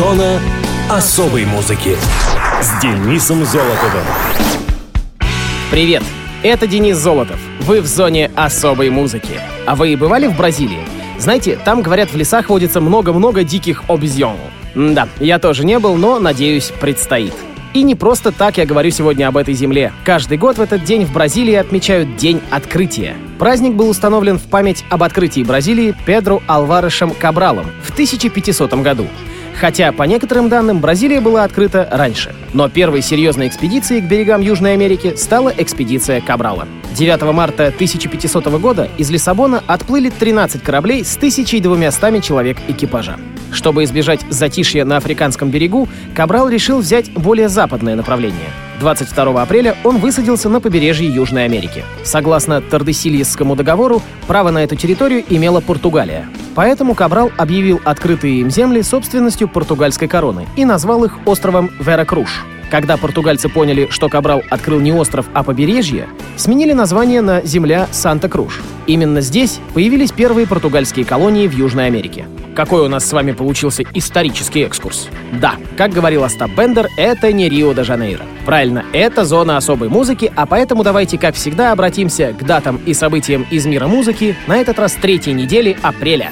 Зона особой музыки с Денисом Золотовым. Привет, это Денис Золотов. Вы в зоне особой музыки. А вы бывали в Бразилии? Знаете, там, говорят, в лесах водится много-много диких обезьян. Да, я тоже не был, но, надеюсь, предстоит. И не просто так я говорю сегодня об этой земле. Каждый год в этот день в Бразилии отмечают День открытия. Праздник был установлен в память об открытии Бразилии Педро Алварешем Кабралом в 1500 году. Хотя, по некоторым данным, Бразилия была открыта раньше. Но первой серьезной экспедицией к берегам Южной Америки стала экспедиция Кабрала. 9 марта 1500 года из Лиссабона отплыли 13 кораблей с 1200 человек экипажа. Чтобы избежать затишья на африканском берегу, Кабрал решил взять более западное направление. 22 апреля он высадился на побережье Южной Америки. Согласно Тардесильесскому договору, право на эту территорию имела Португалия. Поэтому Кабрал объявил открытые им земли собственностью португальской короны и назвал их островом Веракруш. Когда португальцы поняли, что Кабрал открыл не остров, а побережье, сменили название на земля Санта-Круш. Именно здесь появились первые португальские колонии в Южной Америке. Какой у нас с вами получился исторический экскурс. Да, как говорил Остап Бендер, это не Рио-де-Жанейро. Правильно, это зона особой музыки, а поэтому давайте, как всегда, обратимся к датам и событиям из мира музыки, на этот раз третьей недели апреля.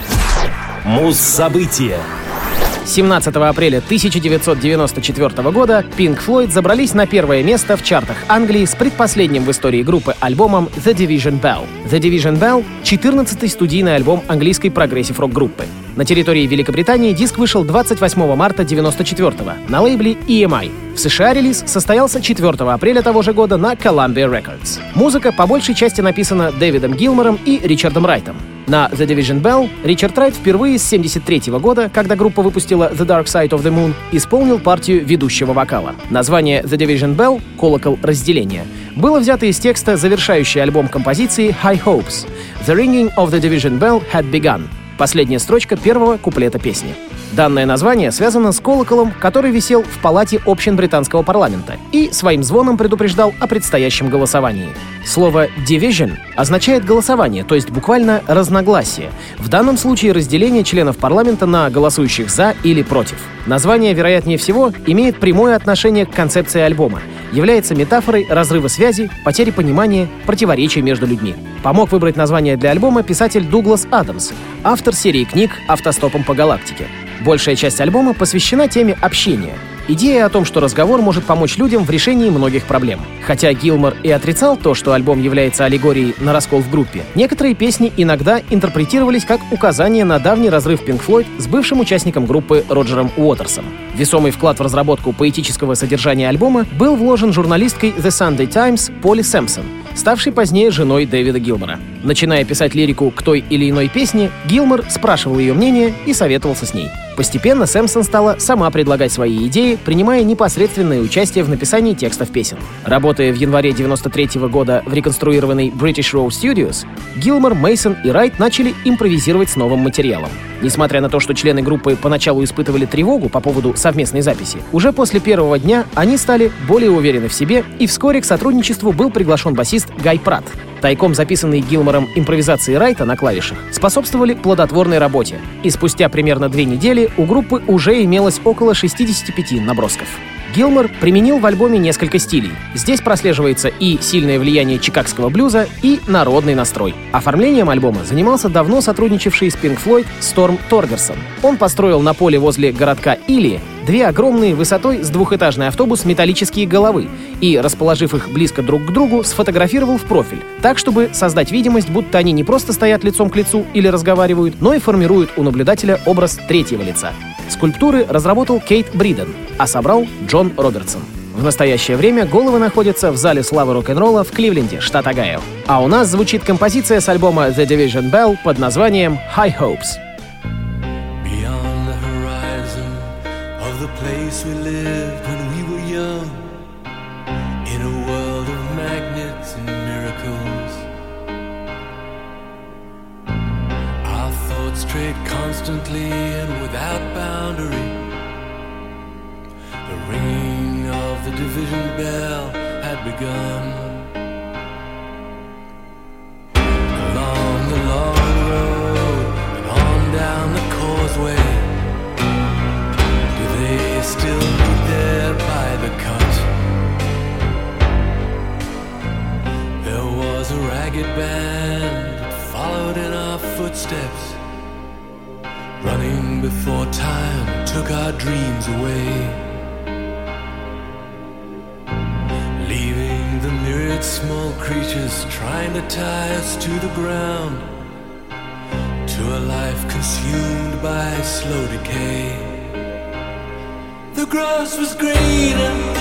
Муз-события. 17 апреля 1994 года Pink Floyd забрались на первое место в чартах Англии с предпоследним в истории группы альбомом The Division Bell. The Division Bell — 14-й студийный альбом английской прогрессив-рок-группы. На территории Великобритании диск вышел 28 марта 1994 на лейбле EMI. В США релиз состоялся 4 апреля того же года на Columbia Records. Музыка по большей части написана Дэвидом Гилмором и Ричардом Райтом. На The Division Bell Ричард Райт впервые с 1973 года, когда группа выпустила The Dark Side of the Moon, исполнил партию ведущего вокала. Название The Division Bell — «Колокол разделения» было взято из текста, завершающей альбом композиции High Hopes. The ringing of the division bell had begun. Последняя строчка первого куплета песни. Данное название связано с колоколом, который висел в палате общин британского парламента и своим звоном предупреждал о предстоящем голосовании. Слово «division» означает голосование, то есть буквально разногласие. В данном случае разделение членов парламента на голосующих «за» или «против». Название, вероятнее всего, имеет прямое отношение к концепции альбома, является метафорой разрыва связи, потери понимания, противоречия между людьми. Помог выбрать название для альбома писатель Дуглас Адамс, автор серии книг «Автостопом по галактике». Большая часть альбома посвящена теме общения. Идея о том, что разговор может помочь людям в решении многих проблем. Хотя Гилмор и отрицал то, что альбом является аллегорией на раскол в группе, некоторые песни иногда интерпретировались как указание на давний разрыв Pink Floyd с бывшим участником группы Роджером Уотерсом. Весомый вклад в разработку поэтического содержания альбома был вложен журналисткой The Sunday Times Поли Сэмпсон, ставшей позднее женой Дэвида Гилмора. Начиная писать лирику к той или иной песне, Гилмор спрашивал ее мнение и советовался с ней. Постепенно Сэмпсон стала сама предлагать свои идеи, принимая непосредственное участие в написании текстов песен. Работая в январе 93 года в реконструированной British Row Studios, Гилмор, Мейсон и Райт начали импровизировать с новым материалом. Несмотря на то, что члены группы поначалу испытывали тревогу по поводу совместной записи, уже после первого дня они стали более уверены в себе, и вскоре к сотрудничеству был приглашен басист Гай Прат. Тайком записанные Гилмором импровизации Райта на клавишах способствовали плодотворной работе, и спустя примерно две недели у группы уже имелось около 65 набросков. Гилмор применил в альбоме несколько стилей. Здесь прослеживается и сильное влияние чикагского блюза, и народный настрой. Оформлением альбома занимался давно сотрудничавший с Pink Floyd Сторм Торгерсон. Он построил на поле возле городка Или две огромные высотой с двухэтажный автобус металлические головы и, расположив их близко друг к другу, сфотографировал в профиль, так, чтобы создать видимость, будто они не просто стоят лицом к лицу или разговаривают, но и формируют у наблюдателя образ третьего лица. Скульптуры разработал Кейт Бриден, а собрал Джон Робертсон. В настоящее время головы находятся в зале славы рок-н-ролла в Кливленде, штат Огайо. А у нас звучит композиция с альбома The Division Bell под названием High Hopes. constantly and without boundary. The ringing of the division bell had begun. Along the long road and on down the causeway, do they still meet there by the cut? There was a ragged band that followed in our footsteps before time took our dreams away. Leaving the myriad small creatures trying to tie us to the ground. To a life consumed by slow decay. The grass was greener.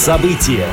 Муз-события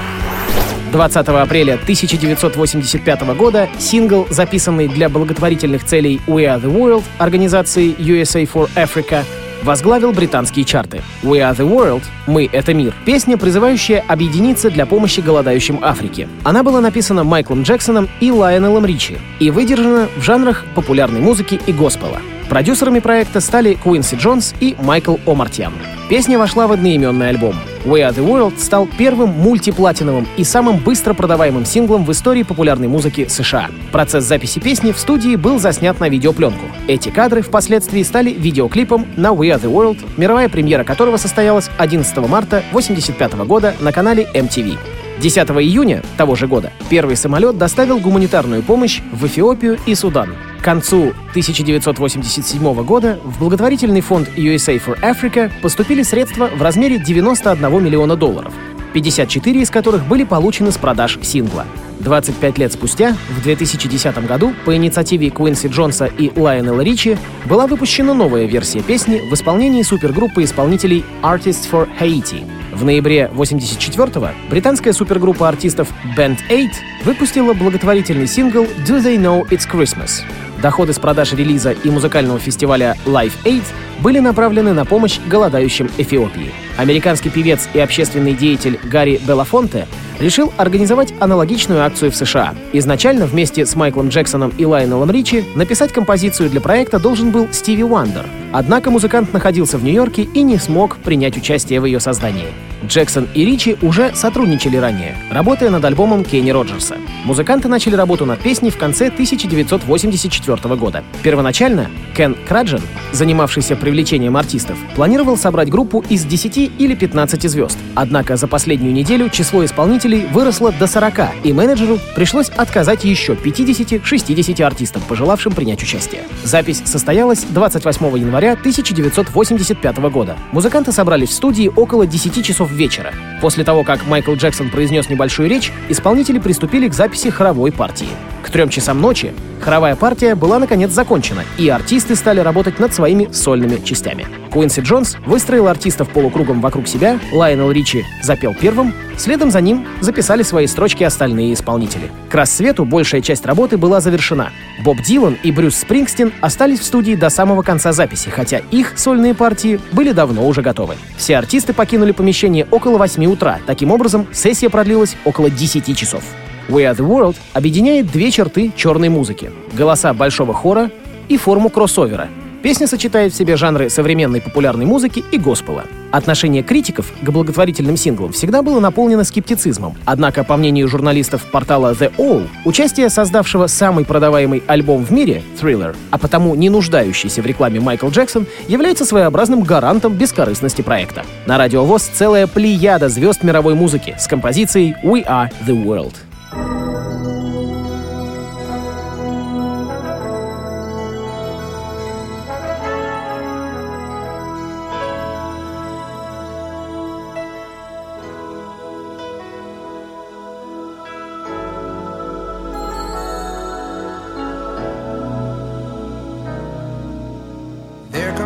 20 апреля 1985 года сингл, записанный для благотворительных целей We Are The World организации USA for Africa, возглавил британские чарты. We Are The World — «Мы — это мир» — песня, призывающая объединиться для помощи голодающим Африке. Она была написана Майклом Джексоном и Лайонелом Ричи и выдержана в жанрах популярной музыки и госпела. Продюсерами проекта стали Куинси Джонс и Майкл Омартьян. Песня вошла в одноименный альбом. We Are The World стал первым мультиплатиновым и самым быстро продаваемым синглом в истории популярной музыки США. Процесс записи песни в студии был заснят на видеопленку. Эти кадры впоследствии стали видеоклипом на We Are The World, мировая премьера которого состоялась 11 марта 1985 года на канале MTV. 10 июня того же года первый самолет доставил гуманитарную помощь в Эфиопию и Судан. Концу 1987 года в благотворительный фонд USA for Africa поступили средства в размере 91 миллиона долларов, 54 из которых были получены с продаж сингла. 25 лет спустя, в 2010 году, по инициативе Куинси Джонса и Лайонела Ричи, была выпущена новая версия песни в исполнении супергруппы исполнителей Artists for Haiti — в ноябре 84-го британская супергруппа артистов Band 8 выпустила благотворительный сингл «Do They Know It's Christmas?». Доходы с продаж релиза и музыкального фестиваля Live Aid были направлены на помощь голодающим Эфиопии. Американский певец и общественный деятель Гарри Белафонте решил организовать аналогичную акцию в США. Изначально вместе с Майклом Джексоном и Лайонелом Ричи написать композицию для проекта должен был Стиви Уандер. Однако музыкант находился в Нью-Йорке и не смог принять участие в ее создании. Джексон и Ричи уже сотрудничали ранее, работая над альбомом Кенни Роджерса. Музыканты начали работу над песней в конце 1984 года. Первоначально Кен Краджен, занимавшийся привлечением артистов, планировал собрать группу из 10 или 15 звезд. Однако за последнюю неделю число исполнителей выросло до 40, и менеджеру пришлось отказать еще 50-60 артистам, пожелавшим принять участие. Запись состоялась 28 января 1985 года. Музыканты собрались в студии около 10 часов часов вечера. После того, как Майкл Джексон произнес небольшую речь, исполнители приступили к записи хоровой партии. К трем часам ночи хоровая партия была наконец закончена, и артисты стали работать над своими сольными частями. Куинси Джонс выстроил артистов полукругом вокруг себя, Лайонел Ричи запел первым, следом за ним записали свои строчки остальные исполнители. К рассвету большая часть работы была завершена. Боб Дилан и Брюс Спрингстин остались в студии до самого конца записи, хотя их сольные партии были давно уже готовы. Все артисты покинули помещение около 8 утра. Таким образом, сессия продлилась около 10 часов. We Are The World объединяет две черты черной музыки — голоса большого хора и форму кроссовера. Песня сочетает в себе жанры современной популярной музыки и госпела. Отношение критиков к благотворительным синглам всегда было наполнено скептицизмом. Однако, по мнению журналистов портала The All, участие создавшего самый продаваемый альбом в мире, Thriller, а потому не нуждающийся в рекламе Майкл Джексон, является своеобразным гарантом бескорыстности проекта. На радио ВОЗ целая плеяда звезд мировой музыки с композицией We Are The World.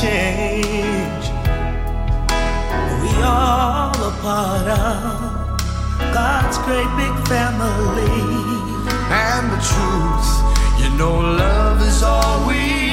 change. We all a part of God's great big family. And the truth, you know, love is all we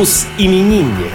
Мус-именинник.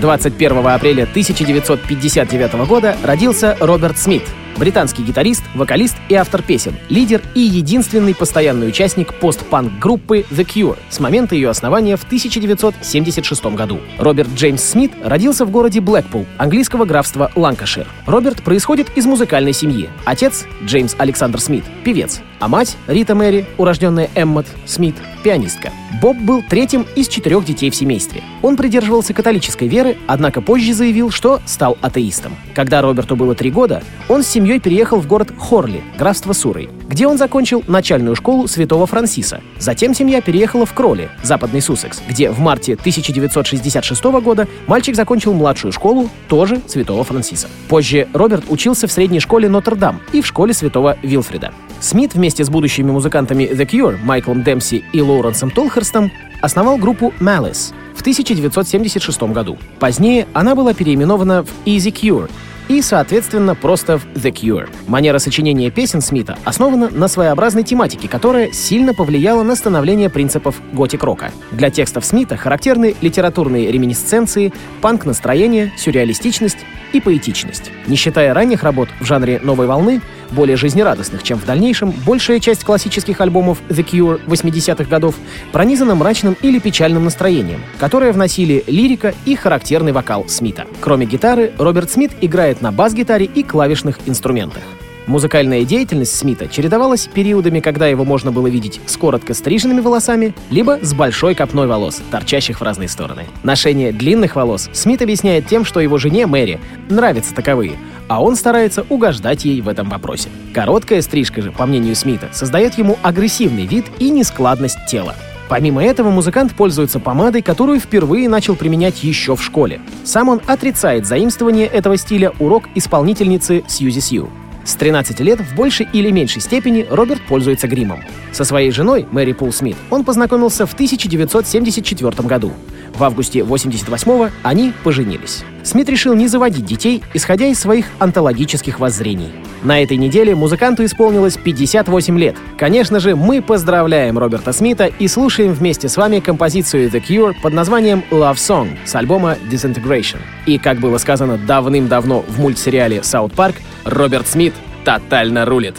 21 апреля 1959 года родился Роберт Смит, британский гитарист, вокалист и автор песен, лидер и единственный постоянный участник постпанк-группы The Cure с момента ее основания в 1976 году. Роберт Джеймс Смит родился в городе Блэкпул, английского графства Ланкашир. Роберт происходит из музыкальной семьи. Отец — Джеймс Александр Смит, певец, а мать — Рита Мэри, урожденная Эммот Смит, пианистка. Боб был третьим из четырех детей в семействе. Он придерживался католической веры, однако позже заявил, что стал атеистом. Когда Роберту было три года, он с семьей переехал в город Хорли, графство Сурой, где он закончил начальную школу Святого Франсиса. Затем семья переехала в Кроли, западный Суссекс, где в марте 1966 года мальчик закончил младшую школу, тоже Святого Франсиса. Позже Роберт учился в средней школе Нотр-Дам и в школе Святого Вилфрида. Смит вместе с будущими музыкантами The Cure, Майклом Демпси и Лоуренсом Толхерстом основал группу Malice в 1976 году. Позднее она была переименована в Easy Cure и, соответственно, просто в The Cure. Манера сочинения песен Смита основана на своеобразной тематике, которая сильно повлияла на становление принципов готик-рока. Для текстов Смита характерны литературные реминисценции, панк-настроение, сюрреалистичность и поэтичность. Не считая ранних работ в жанре новой волны, более жизнерадостных, чем в дальнейшем, большая часть классических альбомов The Cure 80-х годов пронизана мрачным или печальным настроением, которое вносили лирика и характерный вокал Смита. Кроме гитары, Роберт Смит играет на бас-гитаре и клавишных инструментах. Музыкальная деятельность Смита чередовалась периодами, когда его можно было видеть с коротко стриженными волосами, либо с большой копной волос, торчащих в разные стороны. Ношение длинных волос Смит объясняет тем, что его жене Мэри нравятся таковые, а он старается угождать ей в этом вопросе. Короткая стрижка же, по мнению Смита, создает ему агрессивный вид и нескладность тела. Помимо этого, музыкант пользуется помадой, которую впервые начал применять еще в школе. Сам он отрицает заимствование этого стиля урок исполнительницы Сьюзи Сью. С 13 лет в большей или меньшей степени Роберт пользуется гримом. Со своей женой, Мэри Пул Смит, он познакомился в 1974 году. В августе 88-го они поженились. Смит решил не заводить детей, исходя из своих антологических воззрений. На этой неделе музыканту исполнилось 58 лет. Конечно же, мы поздравляем Роберта Смита и слушаем вместе с вами композицию The Cure под названием Love Song с альбома Disintegration. И, как было сказано давным-давно в мультсериале «Саут Парк», Роберт Смит тотально рулит.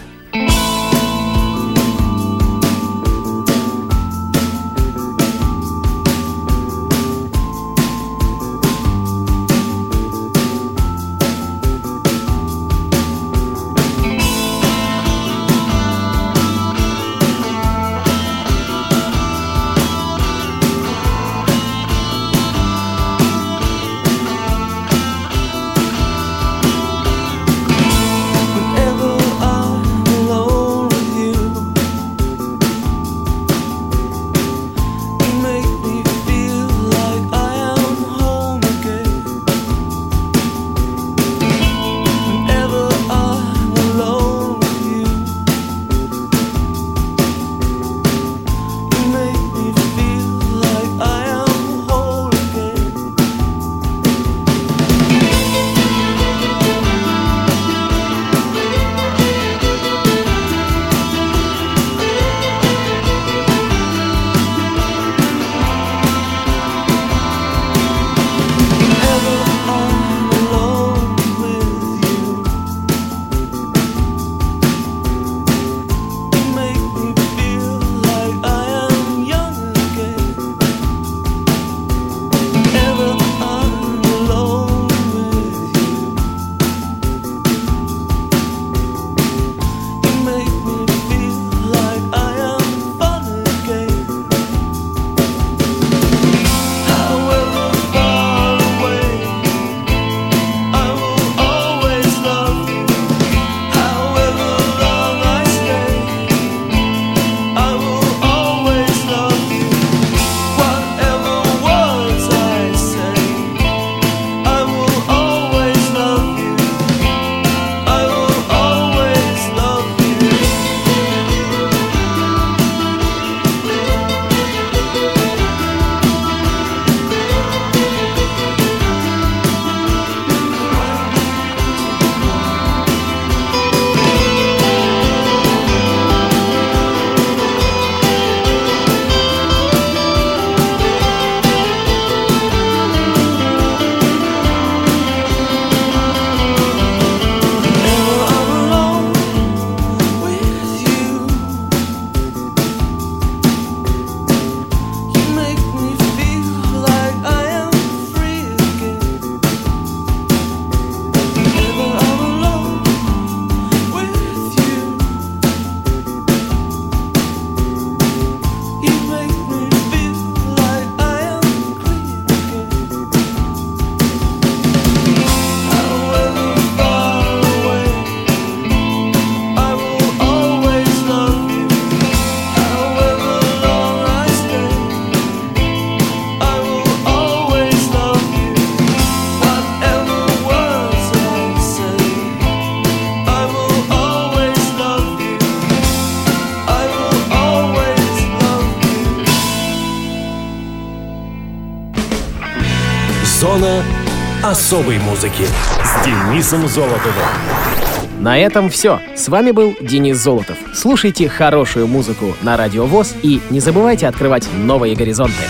Особой музыки с Денисом Золотовым. На этом все. С вами был Денис Золотов. Слушайте хорошую музыку на Радио ВОЗ и не забывайте открывать новые горизонты.